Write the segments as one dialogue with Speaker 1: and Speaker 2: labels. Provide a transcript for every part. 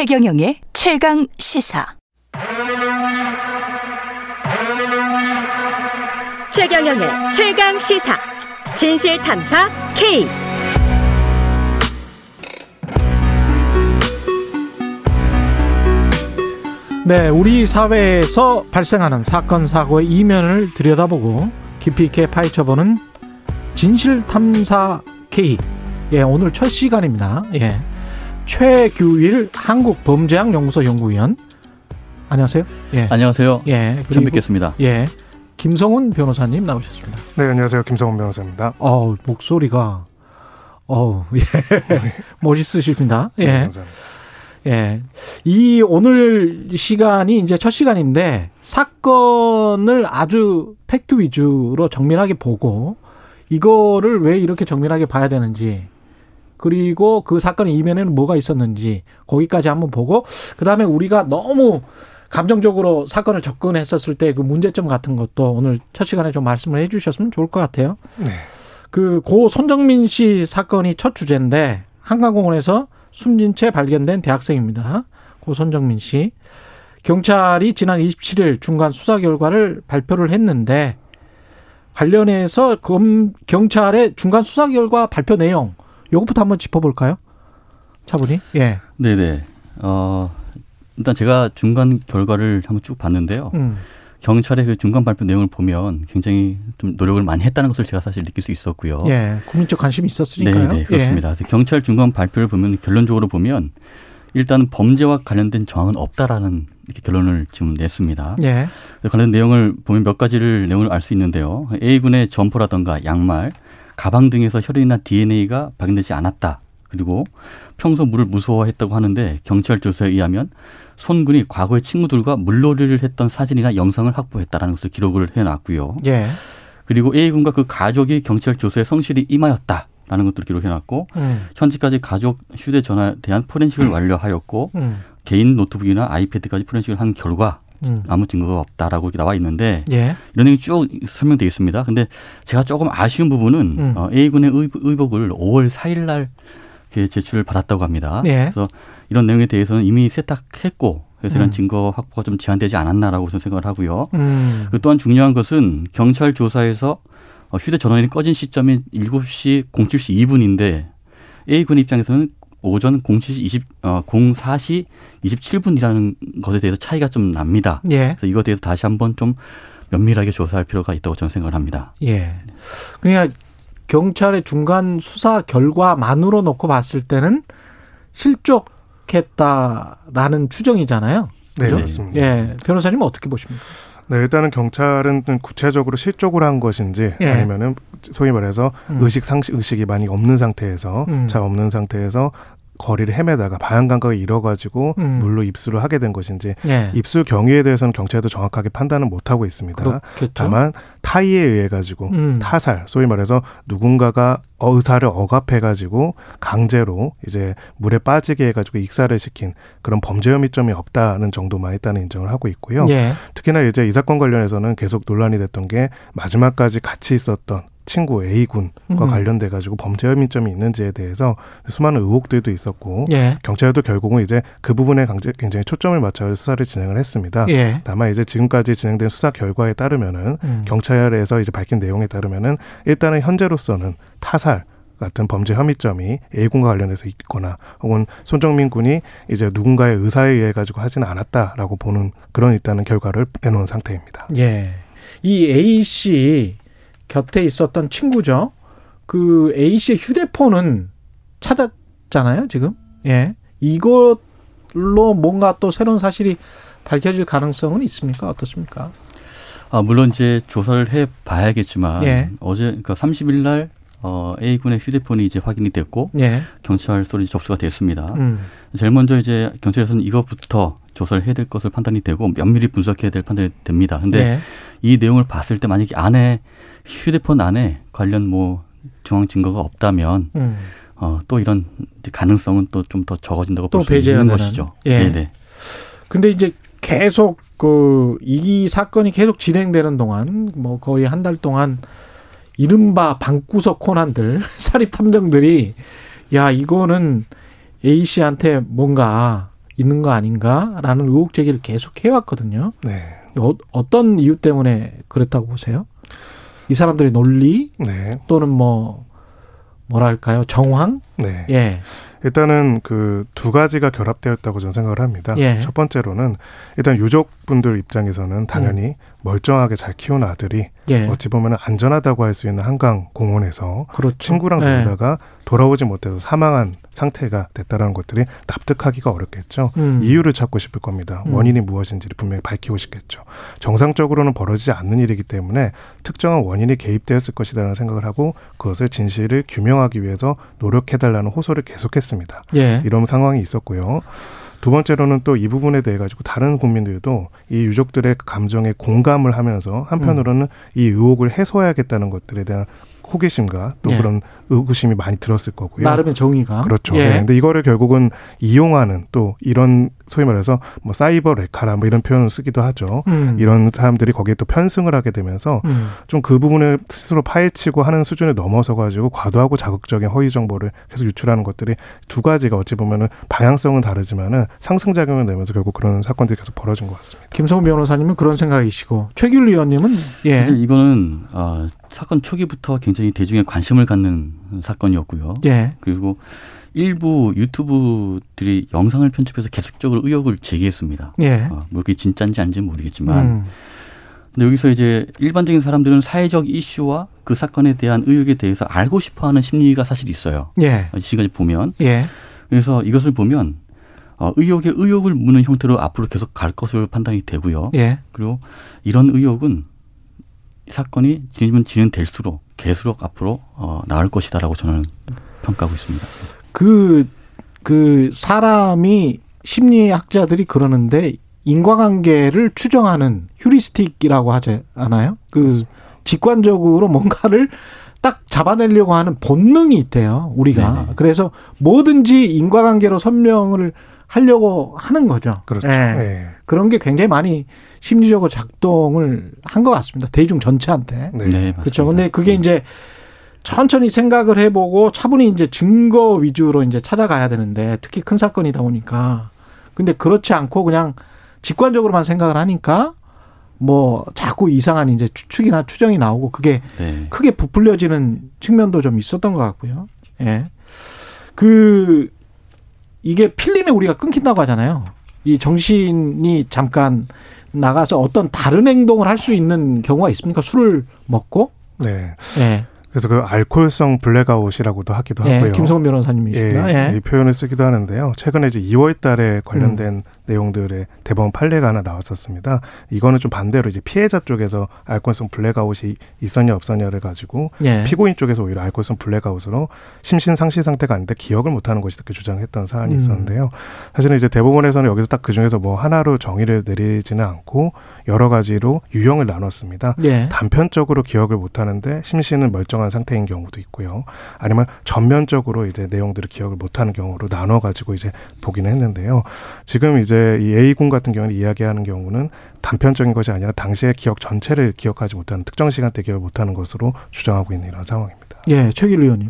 Speaker 1: 최경영의 최강 시사.
Speaker 2: 최경영의 최강 시사. 진실 탐사 K.
Speaker 3: 네, 우리 사회에서 발생하는 사건 사고의 이면을 들여다보고 깊이 있게 파헤쳐보는 진실 탐사 K. 예, 오늘 첫 시간입니다. 예. 최규일 한국범죄학연구소 연구위원. 안녕하세요. 예.
Speaker 4: 안녕하세요.
Speaker 3: 예.
Speaker 4: 처음 뵙겠습니다.
Speaker 3: 예. 김성훈 변호사님 나오셨습니다.
Speaker 5: 네, 안녕하세요. 김성훈 변호사입니다.
Speaker 3: 어 목소리가, 어우, 예. 멋있으십니다. 예.
Speaker 5: 네, 감사합니다.
Speaker 3: 예. 이 오늘 시간이 이제 첫 시간인데 사건을 아주 팩트 위주로 정밀하게 보고 이거를 왜 이렇게 정밀하게 봐야 되는지 그리고 그 사건의 이면에는 뭐가 있었는지 거기까지 한번 보고 그다음에 우리가 너무 감정적으로 사건을 접근했었을 때 그 문제점 같은 것도 오늘 첫 시간에 좀 말씀을 해 주셨으면 좋을 것 같아요.
Speaker 5: 네.
Speaker 3: 그 고 손정민 씨 사건이 첫 주제인데 한강공원에서 숨진 채 발견된 대학생입니다. 고 손정민 씨. 경찰이 지난 27일 중간 수사 결과를 발표를 했는데 관련해서 검, 경찰의 중간 수사 결과 발표 내용 요것부터 한번 짚어볼까요? 차분히. 예.
Speaker 4: 네네. 어, 일단 제가 중간 결과를 한번 쭉 봤는데요.
Speaker 3: 음.
Speaker 4: 경찰의 그 중간 발표 내용을 보면 굉장히 좀 노력을 많이 했다는 것을 제가 사실 느낄 수 있었고요.
Speaker 3: 예. 국민적 관심이 있었으니까요.
Speaker 4: 네네, 그렇습니다. 그래서 경찰 중간 발표를 보면 결론적으로 보면 일단 범죄와 관련된 정황은 없다라는 이렇게 결론을 지금 냈습니다.
Speaker 3: 예. 예.
Speaker 4: 관련 내용을 보면 몇 가지를 내용을 알 수 있는데요. A군의 점퍼라던가 양말, 가방 등에서 혈흔이나 DNA가 발견되지 않았다. 그리고 평소 물을 무서워했다고 하는데 경찰 조사에 의하면 손군이 과거에 친구들과 물놀이를 했던 사진이나 영상을 확보했다라는 것을 기록을 해놨고요.
Speaker 3: 예.
Speaker 4: 그리고 A군과 그 가족이 경찰 조사에 성실히 임하였다 라는 것들을 기록해놨고
Speaker 3: 음.
Speaker 4: 현재까지 가족 휴대전화에 대한 포렌식을 완료하였고
Speaker 3: 음.
Speaker 4: 개인 노트북이나 아이패드까지 포렌식을 한 결과
Speaker 3: 음.
Speaker 4: 아무 증거가 없다라고 이렇게 나와 있는데
Speaker 3: 예.
Speaker 4: 이런 내용이 쭉 설명되어 있습니다. 근데 제가 조금 아쉬운 부분은
Speaker 3: 음.
Speaker 4: 어, A군의 의- 의복을 5월 4일 날 제출을 받았다고 합니다.
Speaker 3: 예.
Speaker 4: 그래서 이런 내용에 대해서는 이미 세탁했고 그래서 이런
Speaker 3: 음.
Speaker 4: 증거 확보가 좀 제한되지 않았나라고 저는 생각을 하고요.
Speaker 3: 음.
Speaker 4: 또한 중요한 것은 경찰 조사에서 어, 휴대전화기 꺼진 시점이 7시 07시 2분인데 A군 입장에서는 오전 07시 20, 어, 04시 27분이라는 것에 대해서 차이가 좀 납니다.
Speaker 3: 예.
Speaker 4: 그래서 이거에 대해서 다시 한번 좀 면밀하게 조사할 필요가 있다고 저는 생각을 합니다.
Speaker 3: 예. 그러니까 경찰의 중간 수사 결과만으로 놓고 봤을 때는 실족했다라는 추정이잖아요.
Speaker 5: 네,
Speaker 3: 그죠?
Speaker 5: 맞습니다.
Speaker 3: 예. 변호사님은 어떻게 보십니까?
Speaker 5: 네, 일단은 경찰은 구체적으로 실족을 한 것인지
Speaker 3: 예.
Speaker 5: 아니면은 소위 말해서
Speaker 3: 음.
Speaker 5: 의식 상식 의식이 많이 없는 상태에서
Speaker 3: 음.
Speaker 5: 잘 없는 상태에서 거리를 헤매다가 방향 감각을 잃어가지고
Speaker 3: 음.
Speaker 5: 물로 입수를 하게 된 것인지
Speaker 3: 예.
Speaker 5: 입수 경위에 대해서는 경찰도 정확하게 판단은 못 하고 있습니다.
Speaker 3: 그렇겠죠.
Speaker 5: 다만 타이에 의해 가지고
Speaker 3: 음.
Speaker 5: 타살, 소위 말해서 누군가가 어, 의사를 억압해 가지고 강제로 이제 물에 빠지게 해 가지고 익사를 시킨 그런 범죄 혐의점이 없다는 정도만 일단은 인정을 하고 있고요.
Speaker 3: 예.
Speaker 5: 특히나 이제 이 사건 관련해서는 계속 논란이 됐던 게 마지막까지 같이 있었던 친구 A군과
Speaker 3: 음.
Speaker 5: 관련돼 가지고 범죄 혐의점이 있는지에 대해서 수많은 의혹들도 있었고
Speaker 3: 예.
Speaker 5: 경찰도 결국은 이제 그 부분에 굉장히 초점을 맞춰 수사를 진행을 했습니다.
Speaker 3: 예.
Speaker 5: 다만 이제 지금까지 진행된 수사 결과에 따르면은
Speaker 3: 음.
Speaker 5: 경찰에서 이제 밝힌 내용에 따르면은 일단은 현재로서는 타살 같은 범죄 혐의점이 A군과 관련해서 있거나 혹은 손정민 군이 이제 누군가의 의사에 의해 가지고 하지는 않았다라고 보는 그런 일단은 결과를 내놓은 상태입니다.
Speaker 3: 예. 이 A 씨 곁에 있었던 친구죠. 그 A 씨의 휴대폰은 찾았잖아요, 지금. 예. 이걸로 뭔가 또 새로운 사실이 밝혀질 가능성은 있습니까? 어떻습니까?
Speaker 4: 아, 물론 이제 조사를 해 봐야겠지만
Speaker 3: 예.
Speaker 4: 어제 그러니까 30일 날 어, A군의 휴대폰이 이제 확인이 됐고
Speaker 3: 예.
Speaker 4: 경찰서로 이제 접수가 됐습니다.
Speaker 3: 음.
Speaker 4: 제일 먼저 이제 경찰에서는 이것부터 조사를 해야 될 것을 판단이 되고 면밀히 분석해야 될 판단이 됩니다. 근데
Speaker 3: 예.
Speaker 4: 이 내용을 봤을 때 만약에 안에 휴대폰 안에 관련 뭐 정황 증거가 없다면
Speaker 3: 음.
Speaker 4: 어, 또 이런 가능성은 또 좀 더 적어진다고 또볼수 있는
Speaker 3: 되는.
Speaker 4: 것이죠.
Speaker 3: 예.
Speaker 4: 네네.
Speaker 3: 근데 이제 계속 그이 사건이 계속 진행되는 동안 뭐 거의 한 달 동안 이른바 방구석 코난들 사립 탐정들이 야 이거는 A 씨한테 뭔가 있는 거 아닌가라는 의혹 제기를 계속 해왔거든요.
Speaker 5: 네.
Speaker 3: 어, 어떤 이유 때문에 그랬다고 보세요? 이 사람들의 논리
Speaker 5: 네.
Speaker 3: 또는 뭐 뭐랄까요 정황?
Speaker 5: 네.
Speaker 3: 예,
Speaker 5: 일단은 그 두 가지가 결합되었다고 저는 생각을 합니다.
Speaker 3: 예.
Speaker 5: 첫 번째로는 일단 유족분들 입장에서는 당연히 멀쩡하게 잘 키운 아들이
Speaker 3: 예,
Speaker 5: 어찌 보면 안전하다고 할 수 있는 한강 공원에서
Speaker 3: 그렇죠.
Speaker 5: 친구랑
Speaker 3: 예.
Speaker 5: 놀다가 돌아오지 못해서 사망한 상태가 됐다라는 것들이 납득하기가 어렵겠죠.
Speaker 3: 음.
Speaker 5: 이유를 찾고 싶을 겁니다.
Speaker 3: 음.
Speaker 5: 원인이 무엇인지를 분명히 밝히고 싶겠죠. 정상적으로는 벌어지지 않는 일이기 때문에 특정한 원인이 개입되었을 것이라는 생각을 하고 그것을 진실을 규명하기 위해서 노력해달라는 호소를 계속했습니다.
Speaker 3: 예,
Speaker 5: 이런 상황이 있었고요. 두 번째로는 또 이 부분에 대해 가지고 다른 국민들도 이 유족들의 그 감정에 공감을 하면서 한편으로는 이 의혹을 해소해야겠다는 것들에 대한 호기심과 또
Speaker 3: 예.
Speaker 5: 그런 의구심이 많이 들었을 거고요.
Speaker 3: 나름의 정의가
Speaker 5: 그렇죠.
Speaker 3: 예.
Speaker 5: 네. 근데 이거를 결국은 이용하는 또 이런 소위 말해서 뭐 사이버 레카라 뭐 이런 표현을 쓰기도 하죠.
Speaker 3: 음.
Speaker 5: 이런 사람들이 거기에 또 편승을 하게 되면서
Speaker 3: 음.
Speaker 5: 좀그 부분을 스스로 파헤치고 하는 수준을 넘어서 가지고 과도하고 자극적인 허위 정보를 계속 유출하는 것들이 두 가지가 어찌 보면은 방향성은 다르지만은 상승 작용을 내면서 결국 그런 사건들이 계속 벌어진 것 같습니다.
Speaker 3: 김성훈 변호사님은 그런 생각이시고 최규일 의원님은 예,
Speaker 4: 사실 이거는 어, 사건 초기부터 굉장히 대중의 관심을 갖는 사건이었고요.
Speaker 3: 예,
Speaker 4: 그리고 일부 유튜브들이 영상을 편집해서 계속적으로 의혹을 제기했습니다.
Speaker 3: 예.
Speaker 4: 어, 뭐 그게 진짜인지 아닌지는 모르겠지만
Speaker 3: 음.
Speaker 4: 근데 여기서 이제 일반적인 사람들은 사회적 이슈와 그 사건에 대한 의혹에 대해서 알고 싶어 하는 심리가 사실 있어요.
Speaker 3: 예,
Speaker 4: 어, 지금까지 보면
Speaker 3: 예,
Speaker 4: 그래서 이것을 보면 어, 의혹에 의혹을 묻는 형태로 앞으로 계속 갈 것으로 판단이 되고요.
Speaker 3: 예.
Speaker 4: 그리고 이런 의혹은 사건이 진행은 진행될수록 계속 앞으로 어, 나을 것이다라고 저는 평가하고 있습니다.
Speaker 3: 그, 그 사람이 심리학자들이 그러는데 인과관계를 추정하는 휴리스틱이라고 하지 않아요? 그 직관적으로 뭔가를 딱 잡아내려고 하는 본능이 있대요, 우리가.
Speaker 4: 네네.
Speaker 3: 그래서 뭐든지 인과관계로 설명을 하려고 하는 거죠.
Speaker 5: 그렇죠.
Speaker 3: 예.
Speaker 5: 예.
Speaker 3: 그런 게 굉장히 많이 심리적으로 작동을 한 것 같습니다. 대중 전체한테.
Speaker 5: 네.
Speaker 4: 맞습니다.
Speaker 3: 그렇죠. 근데 그게 이제 천천히 생각을 해보고 차분히 이제 증거 위주로 이제 찾아가야 되는데 특히 큰 사건이다 보니까 근데 그렇지 않고 그냥 직관적으로만 생각을 하니까 뭐 자꾸 이상한 이제 추측이나 추정이 나오고 그게
Speaker 4: 네.
Speaker 3: 크게 부풀려지는 측면도 좀 있었던 것 같고요. 예. 그 이게 필름에 우리가 끊긴다고 하잖아요. 이 정신이 잠깐 나가서 어떤 다른 행동을 할 수 있는 경우가 있습니까? 술을 먹고?
Speaker 5: 네.
Speaker 3: 예.
Speaker 5: 그래서 그 알코올성 블랙아웃이라고도 하기도
Speaker 3: 예.
Speaker 5: 하고요.
Speaker 3: 김성훈 변호사님이십니다.
Speaker 5: 예,
Speaker 3: 예.
Speaker 5: 이 표현을 쓰기도 하는데요. 최근에 이제 2월 달에 관련된 내용들의 대법원 판례가 하나 나왔었습니다. 이거는 좀 반대로 이제 피해자 쪽에서 알코올성 블랙아웃이 있었냐 없었냐를 가지고
Speaker 3: 예.
Speaker 5: 피고인 쪽에서 오히려 알코올성 블랙아웃으로 심신 상실 상태가 아닌데 기억을 못하는 것이 이렇게 주장했던 사안이
Speaker 3: 음.
Speaker 5: 있었는데요. 사실은 이제 대법원에서는 여기서 딱 그 중에서 뭐 하나로 정의를 내리지는 않고 여러 가지로 유형을 나눴습니다.
Speaker 3: 예.
Speaker 5: 단편적으로 기억을 못하는데 심신은 멀쩡한 상태인 경우도 있고요. 아니면 전면적으로 이제 내용들을 기억을 못하는 경우로 나눠 가지고 이제 보기는 했는데요. 지금 이제 이 A 군 같은 경우는 이야기하는 경우는 단편적인 것이 아니라 당시의 기억 전체를 기억하지 못하는 특정 시간대 기억을 못하는 것으로 주장하고 있는 이런 상황입니다.
Speaker 3: 예. 최길 의원님.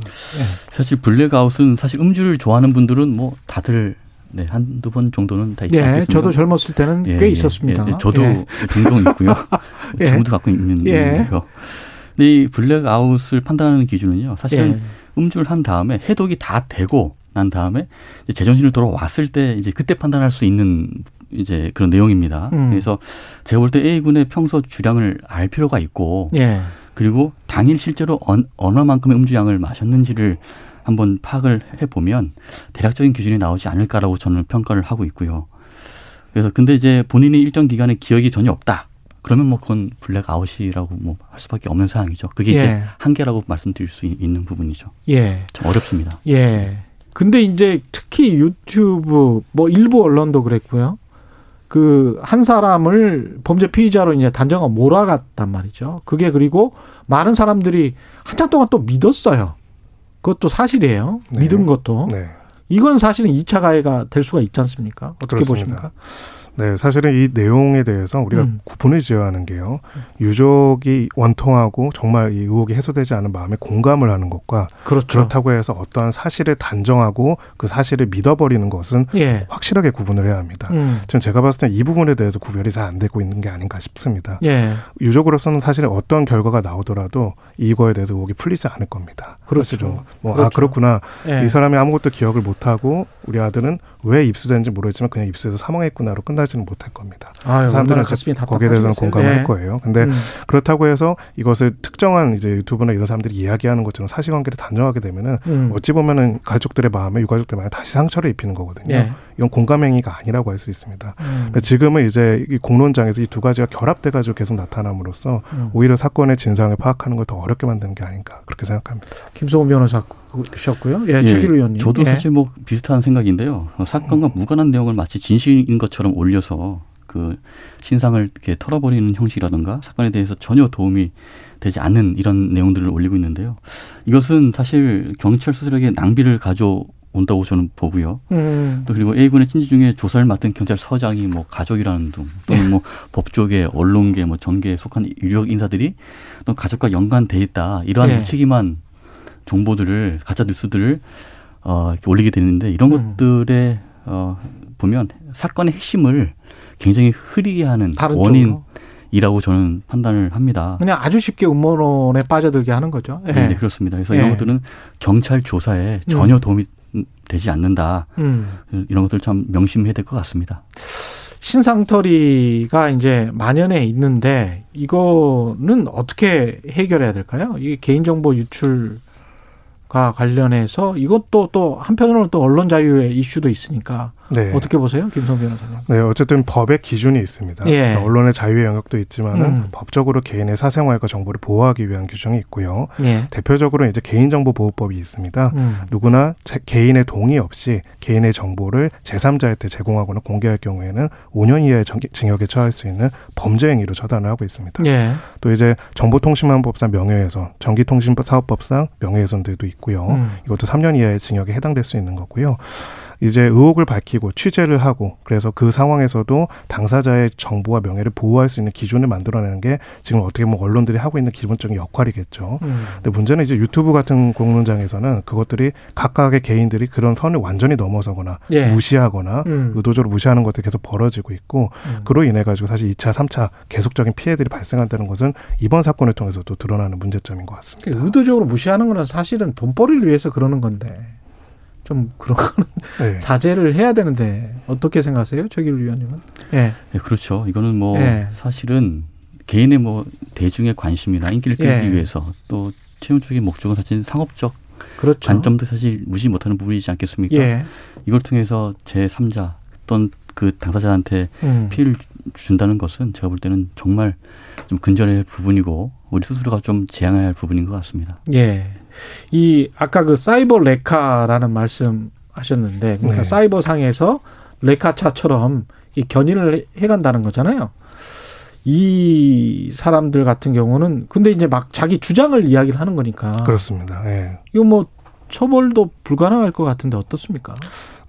Speaker 4: 사실 블랙아웃은 사실 음주를 좋아하는 분들은 뭐 다들 네, 한두 번 정도는 다 있지
Speaker 3: 예.
Speaker 4: 않겠습니까?
Speaker 3: 저도 젊었을 때는
Speaker 4: 예,
Speaker 3: 꽤
Speaker 4: 예,
Speaker 3: 있었습니다.
Speaker 4: 예, 예, 저도
Speaker 3: 예.
Speaker 4: 종종 있고요.
Speaker 3: 예.
Speaker 4: 지금도 갖고 있는
Speaker 3: 예.
Speaker 4: 있는데요. 근데 이 블랙아웃을 판단하는 기준은요. 사실은
Speaker 3: 예.
Speaker 4: 음주를 한 다음에 해독이 다 되고 난 다음에 이제 제정신을 돌아왔을 때 이제 그때 판단할 수 있는 이제 그런 내용입니다.
Speaker 3: 음.
Speaker 4: 그래서 제가 볼 때 A군의 평소 주량을 알 필요가 있고
Speaker 3: 예.
Speaker 4: 그리고 당일 실제로 언- 얼마만큼의 음주량을 마셨는지를 한번 파악을 해보면 대략적인 기준이 나오지 않을까라고 저는 평가를 하고 있고요. 그래서 근데 이제 본인이 일정 기간에 기억이 전혀 없다. 그러면 뭐 그건 블랙 아웃이라고 뭐 할 수밖에 없는 상황이죠. 그게
Speaker 3: 예.
Speaker 4: 이제 한계라고 말씀드릴 수 있- 있는 부분이죠.
Speaker 3: 예.
Speaker 4: 참 어렵습니다.
Speaker 3: 예. 근데 이제 특히 유튜브 뭐 일부 언론도 그랬고요. 그 한 사람을 범죄 피의자로 이제 단정하 몰아갔단 말이죠. 그게 그리고 많은 사람들이 한참 동안 또 믿었어요. 그것도 사실이에요.
Speaker 5: 네.
Speaker 3: 믿은 것도.
Speaker 5: 네.
Speaker 3: 이건 사실은 2차 가해가 될 수가 있지 않습니까? 어떻게
Speaker 5: 그렇습니다.
Speaker 3: 보십니까?
Speaker 5: 네, 사실은 이 내용에 대해서 우리가
Speaker 3: 음.
Speaker 5: 구분을 지어야 하는 게요. 유족이 원통하고 정말 이 의혹이 해소되지 않은 마음에 공감을 하는 것과
Speaker 3: 그렇죠.
Speaker 5: 그렇다고 해서 어떠한 사실을 단정하고 그 사실을 믿어버리는 것은
Speaker 3: 예.
Speaker 5: 확실하게 구분을 해야 합니다.
Speaker 3: 음.
Speaker 5: 지금 제가 봤을 때 이 부분에 대해서 구별이 잘 안 되고 있는 게 아닌가 싶습니다.
Speaker 3: 예.
Speaker 5: 유족으로서는 사실 어떤 결과가 나오더라도 이거에 대해서 의혹이 풀리지 않을 겁니다.
Speaker 3: 그렇죠.
Speaker 5: 뭐, 아,
Speaker 3: 그렇죠.
Speaker 5: 그렇구나.
Speaker 3: 예.
Speaker 5: 이 사람이 아무것도 기억을 못하고 우리 아들은 왜 입수됐는지 모르겠지만 그냥 입수해서 사망했구나로 끝나지 는 못할 겁니다.
Speaker 3: 아유,
Speaker 5: 사람들은
Speaker 3: 가슴이
Speaker 5: 거기에 대해서는. 공감할
Speaker 3: 예.
Speaker 5: 거예요. 근데
Speaker 3: 음.
Speaker 5: 그렇다고 해서 이것을 특정한 이제 유튜브나 이런 사람들이 이야기하는 것처럼 사실관계를 단정하게 되면은
Speaker 3: 음.
Speaker 5: 어찌 보면은 가족들의 마음에 유가족들의 마음에 다시 상처를 입히는 거거든요.
Speaker 3: 예.
Speaker 5: 이건 공감행위가 아니라고 할 수 있습니다.
Speaker 3: 음.
Speaker 5: 근데 지금은 이제 이 공론장에서 이 두 가지가 결합돼 가지고 계속 나타남으로써
Speaker 3: 음.
Speaker 5: 오히려 사건의 진상을 파악하는 걸 더 어렵게 만드는 게 아닌가 그렇게 생각합니다.
Speaker 3: 김성훈 변호사셨고요. 예,
Speaker 4: 예,
Speaker 3: 최길 의원님.
Speaker 4: 저도
Speaker 3: 예.
Speaker 4: 사실 뭐 비슷한 생각인데요. 어, 사건과 무관한 내용을 마치 진실인 것처럼 올려서 그 신상을 이렇게 털어버리는 형식이라든가 사건에 대해서 전혀 도움이 되지 않는 이런 내용들을 올리고 있는데요. 이것은 사실 경찰 수사력의 낭비를 가져 온다고 저는 보고요.
Speaker 3: 음.
Speaker 4: 또 그리고 A군의 친지 중에 조사를 맡은 경찰서장이 뭐 가족이라는 둥 또는 뭐 법조계, 언론계, 뭐 전계에 속한 유력 인사들이 또 가족과 연관돼 있다 이러한
Speaker 3: 예.
Speaker 4: 무책임한 정보들을 가짜 뉴스들을 어, 이렇게 올리게 되는데 이런
Speaker 3: 음.
Speaker 4: 것들에 어, 보면 사건의 핵심을 굉장히 흐리게 하는 원인이라고
Speaker 3: 쪽으로.
Speaker 4: 저는 판단을 합니다.
Speaker 3: 그냥 아주 쉽게 음모론에 빠져들게 하는 거죠. 예.
Speaker 4: 네, 네, 그렇습니다. 그래서
Speaker 3: 예.
Speaker 4: 이런 것들은 경찰 조사에 전혀 도움이 되지 않는다.
Speaker 3: 음.
Speaker 4: 이런 것들 참 명심해야 될 것 같습니다.
Speaker 3: 신상털이가 이제 만연해 있는데 이거는 어떻게 해결해야 될까요? 이게 개인정보 유출과 관련해서 이것도 또 한편으로는 또 언론 자유의 이슈도 있으니까
Speaker 5: 네.
Speaker 3: 어떻게 보세요, 김성 변호사님?
Speaker 5: 네, 어쨌든 법의 기준이 있습니다.
Speaker 3: 예.
Speaker 5: 그러니까 언론의 자유의 영역도 있지만은
Speaker 3: 음.
Speaker 5: 법적으로 개인의 사생활과 정보를 보호하기 위한 규정이 있고요.
Speaker 3: 예.
Speaker 5: 대표적으로 이제 개인정보보호법이 있습니다.
Speaker 3: 음.
Speaker 5: 누구나 제- 개인의 동의 없이 개인의 정보를 제3자한테 제공하거나 공개할 경우에는 5년 이하의 정- 징역에 처할 수 있는 범죄 행위로 처단을 하고 있습니다.
Speaker 3: 예.
Speaker 5: 또 이제 정보통신망법상 명예훼손, 전기통신사업법상 명예훼손들도 있고요.
Speaker 3: 음.
Speaker 5: 이것도 3년 이하의 징역에 해당될 수 있는 거고요. 이제 의혹을 밝히고 취재를 하고 그래서 그 상황에서도 당사자의 정보와 명예를 보호할 수 있는 기준을 만들어내는 게 지금 어떻게 보면 언론들이 하고 있는 기본적인 역할이겠죠.
Speaker 3: 음.
Speaker 5: 근데 문제는 이제 유튜브 같은 공론장에서는 그것들이 각각의 개인들이 그런 선을 완전히 넘어서거나
Speaker 3: 예.
Speaker 5: 무시하거나
Speaker 3: 음.
Speaker 5: 의도적으로 무시하는 것들이 계속 벌어지고 있고
Speaker 3: 음.
Speaker 5: 그로 인해 가지고 사실 2차, 3차 계속적인 피해들이 발생한다는 것은 이번 사건을 통해서도 드러나는 문제점인 것 같습니다.
Speaker 3: 그러니까 의도적으로 무시하는 거는 사실은 돈벌이를 위해서 그러는 건데 좀 그런 거는
Speaker 5: 네.
Speaker 3: 자제를 해야 되는데 어떻게 생각하세요, 최길 위원님은? 예.
Speaker 4: 네, 그렇죠. 이거는 뭐
Speaker 3: 예.
Speaker 4: 사실은 개인의 뭐 대중의 관심이나 인기를 끌기
Speaker 3: 예.
Speaker 4: 위해서 또 최종적인 목적은 사실 상업적
Speaker 3: 그렇죠.
Speaker 4: 관점도 사실 무시 못하는 부분이지 않겠습니까?
Speaker 3: 예.
Speaker 4: 이걸 통해서 제 3자 또는 그 당사자한테
Speaker 3: 음.
Speaker 4: 피해를 주- 준다는 것은 제가 볼 때는 정말 좀 근절해야 할 부분이고 우리 스스로가 좀 제한해야 할 부분인 것 같습니다.
Speaker 3: 예. 이 아까 그 사이버 레카라는 말씀 하셨는데 그러니까
Speaker 5: 네.
Speaker 3: 사이버 상에서 레카차처럼 이 견인을 해간다는 거잖아요. 이 사람들 같은 경우는 근데 이제 막 자기 주장을 이야기를 하는 거니까
Speaker 5: 그렇습니다. 예.
Speaker 3: 이거 뭐 처벌도 불가능할 것 같은데 어떻습니까?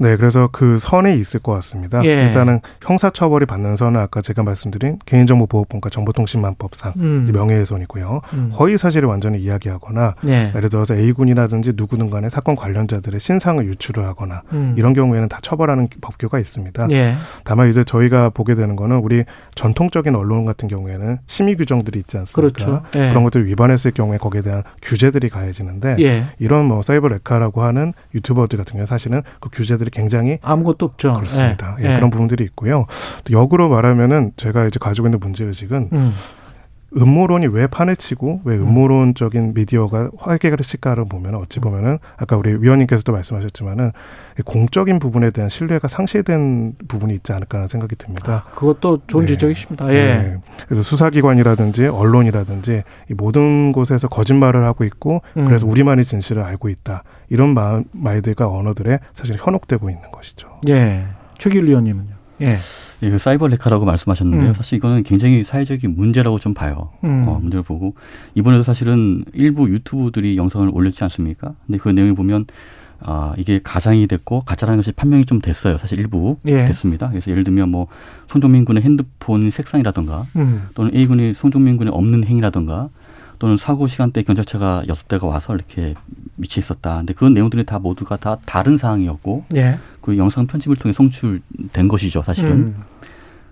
Speaker 5: 네, 그래서 그 선이 있을 것 같습니다.
Speaker 3: 예.
Speaker 5: 일단은 형사처벌이 받는 선은 아까 제가 말씀드린 개인정보보호법과 정보통신망법상
Speaker 3: 음.
Speaker 5: 명예훼손이고요.
Speaker 3: 음.
Speaker 5: 허위 사실을 완전히 이야기하거나
Speaker 3: 예.
Speaker 5: 예를 들어서 A군이라든지 누구든 간에 사건 관련자들의 신상을 유출을 하거나
Speaker 3: 음.
Speaker 5: 이런 경우에는 다 처벌하는 법규가 있습니다.
Speaker 3: 예.
Speaker 5: 다만 이제 저희가 보게 되는 거는 우리 전통적인 언론 같은 경우에는 심의 규정들이 있지 않습니까?
Speaker 3: 그렇죠. 예.
Speaker 5: 그런 것들을 위반했을 경우에 거기에 대한 규제들이 가해지는데
Speaker 3: 예.
Speaker 5: 이런 뭐 사이버 레카라고 하는 유튜버들 같은 경우는 사실은 그 규제들이 굉장히
Speaker 3: 아무것도 없죠.
Speaker 5: 그렇습니다.
Speaker 3: 예.
Speaker 5: 예, 그런 부분들이 있고요. 또 역으로 말하면은 제가 이제 가지고 있는 문제 의식은
Speaker 3: 음.
Speaker 5: 음모론이 왜 판을 치고 왜 음모론적인 미디어가 활개를 칠까를 보면 어찌 보면은 아까 우리 위원님께서도 말씀하셨지만은 이 공적인 부분에 대한 신뢰가 상실된 부분이 있지 않을까 하는 생각이 듭니다.
Speaker 3: 그것도 좋은
Speaker 5: 네.
Speaker 3: 지적이십니다. 예.
Speaker 5: 네. 그래서 수사기관이라든지 언론이라든지 이 모든 곳에서 거짓말을 하고 있고
Speaker 3: 음.
Speaker 5: 그래서 우리만이 진실을 알고 있다 이런 말, 말들과 언어들에 사실 현혹되고 있는 것이죠.
Speaker 3: 예. 최길 위원님은요. 예.
Speaker 4: 예, 그 사이버 레카라고 말씀하셨는데요.
Speaker 3: 음.
Speaker 4: 사실 이거는 굉장히 사회적인 문제라고 좀 봐요.
Speaker 3: 음.
Speaker 4: 어, 문제를 보고 이번에도 사실은 일부 유튜브들이 영상을 올렸지 않습니까? 근데 그 내용에 보면 아, 이게 가장이 됐고 가짜라는 것이 판명이 좀 됐어요. 사실 일부
Speaker 3: 예.
Speaker 4: 됐습니다. 그래서 예를 들면 뭐 손정민 군의 핸드폰 색상이라든가
Speaker 3: 음.
Speaker 4: 또는 A 군이 손정민 군의 없는 행위라든가 또는 사고 시간대 경찰차가 여섯 대가 와서 이렇게 미쳐 있었다. 근데 그런 내용들이 다 모두가 다 다른 사항이었고
Speaker 3: 예.
Speaker 4: 그리고 영상 편집을 통해 송출된 것이죠. 사실은.
Speaker 3: 음.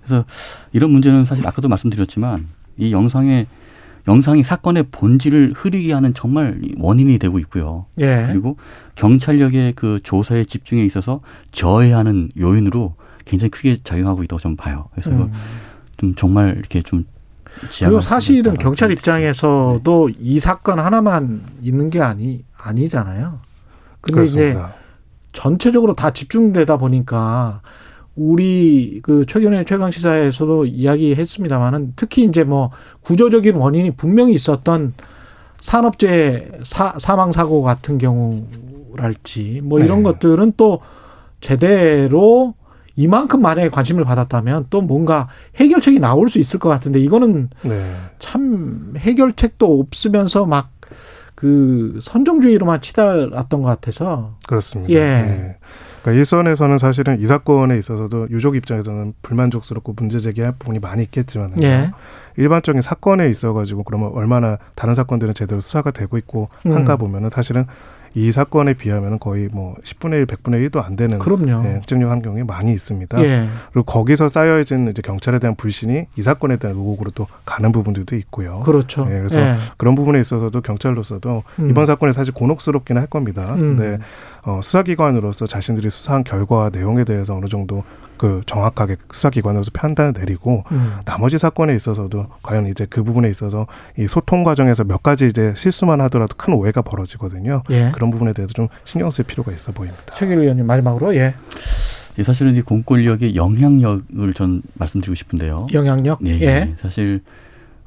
Speaker 4: 그래서 이런 문제는 사실 아까도 말씀드렸지만 이 영상의 영상이 사건의 본질을 흐리게 하는 정말 원인이 되고 있고요.
Speaker 3: 예.
Speaker 4: 그리고 경찰력의 그 조사의 집중에 있어서 저해하는 요인으로 굉장히 크게 작용하고 있다고 저는 봐요. 그래서
Speaker 3: 음.
Speaker 4: 좀 정말 이렇게 좀
Speaker 3: 그리고 사실은 경찰
Speaker 4: 좀-
Speaker 3: 입장에서도 이 사건 하나만 있는 게 아니 아니잖아요. 근데 이제
Speaker 5: 그렇습니다.
Speaker 3: 전체적으로 다 집중되다 보니까 우리 그 최근에 최강 시사에서도 이야기했습니다만은 특히 이제 뭐 구조적인 원인이 분명히 있었던 산업재해 사, 사망 사고 같은 경우랄지 뭐 이런
Speaker 5: 네.
Speaker 3: 것들은 또 제대로 이만큼 만약에 관심을 받았다면 또 뭔가 해결책이 나올 수 있을 것 같은데 이거는
Speaker 5: 네.
Speaker 3: 참 해결책도 없으면서 막 그 선정주의로만 치달았던 것 같아서
Speaker 5: 그렇습니다.
Speaker 3: 예.
Speaker 5: 네. 그러니까 일선에서는 사실은 이 사건에 있어서도 유족 입장에서는 불만족스럽고 문제 제기할 부분이 많이 있겠지만
Speaker 3: 예.
Speaker 5: 일반적인 사건에 있어 가지고 그러면 얼마나 다른 사건들은 제대로 수사가 되고 있고 한가
Speaker 3: 음.
Speaker 5: 보면은 사실은 이 사건에 비하면 거의 뭐 10분의 1, 100분의 1도 안 되는
Speaker 3: 그럼요.
Speaker 5: 예, 흑증력 환경이 많이 있습니다.
Speaker 3: 예.
Speaker 5: 그리고 거기서 쌓여진 이제 경찰에 대한 불신이 이 사건에 대한 의혹으로 또 가는 부분들도 있고요.
Speaker 3: 그렇죠.
Speaker 5: 예, 그래서
Speaker 3: 예.
Speaker 5: 그런 부분에 있어서도 경찰로서도
Speaker 3: 음.
Speaker 5: 이번 사건이 사실 곤혹스럽긴 할 겁니다.
Speaker 3: 음.
Speaker 5: 근데 어, 수사기관으로서 자신들이 수사한 결과와 내용에 대해서 어느 정도 그 정확하게 수사기관으로서 판단을 내리고
Speaker 3: 음.
Speaker 5: 나머지 사건에 있어서도 과연 이제 그 부분에 있어서 이 소통 과정에서 몇 가지 이제 실수만 하더라도 큰 오해가 벌어지거든요.
Speaker 3: 예.
Speaker 5: 그런 부분에 대해서 좀 신경 쓸 필요가 있어 보입니다.
Speaker 3: 최길 의원님 마지막으로 예.
Speaker 4: 예, 사실은 이 공권력의 영향력을 전 말씀드리고 싶은데요.
Speaker 3: 영향력.
Speaker 4: 예,
Speaker 3: 예.
Speaker 4: 예. 사실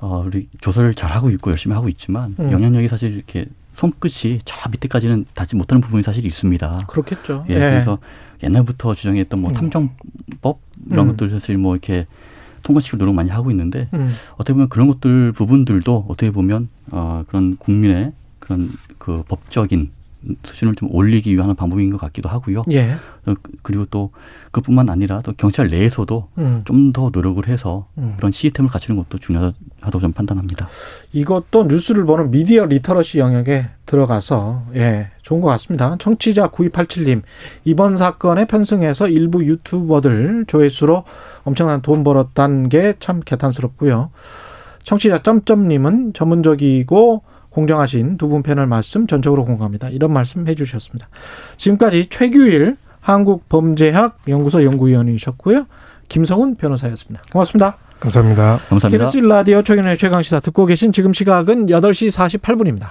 Speaker 4: 어, 우리 조사를 잘 하고 있고 열심히 하고 있지만
Speaker 3: 음.
Speaker 4: 영향력이 사실 이렇게 손끝이 저 밑에까지는 닿지 못하는 부분이 사실 있습니다.
Speaker 3: 그렇겠죠.
Speaker 4: 예, 그래서 옛날부터 주장했던 뭐
Speaker 3: 음.
Speaker 4: 탐정법 이런
Speaker 3: 음.
Speaker 4: 것들 사실 뭐 이렇게 통과시킬 노력 많이 하고 있는데
Speaker 3: 음.
Speaker 4: 어떻게 보면 그런 것들 부분들도 어떻게 보면 어, 그런 국민의 그런 그 법적인 수준을 좀 올리기 위한 방법인 것 같기도 하고요.
Speaker 3: 예.
Speaker 4: 어, 그리고 또 그뿐만 아니라 또 경찰 내에서도
Speaker 3: 음.
Speaker 4: 좀더 노력을 해서
Speaker 3: 음.
Speaker 4: 그런 시스템을 갖추는 것도 중요하다 고 저는 판단합니다.
Speaker 3: 이것도 뉴스를 보는 media literacy 영역에 들어가서 예 좋은 것 같습니다. 청취자 9287님 이번 사건에 편승해서 일부 유튜버들 조회수로 엄청난 돈 벌었다는 게 참 개탄스럽고요. 청취자 점점님은 전문적이고 공정하신 두 분 패널 말씀 전적으로 공감합니다. 이런 말씀 해주셨습니다. 지금까지 최규일 한국범죄학 연구소 연구위원이셨고요. 김성훈 변호사였습니다. 고맙습니다.
Speaker 5: 감사합니다.
Speaker 4: 감사합니다.
Speaker 3: KBS 라디오 최근의 최강 시사 듣고 계신 지금 시각은 8시 48분입니다.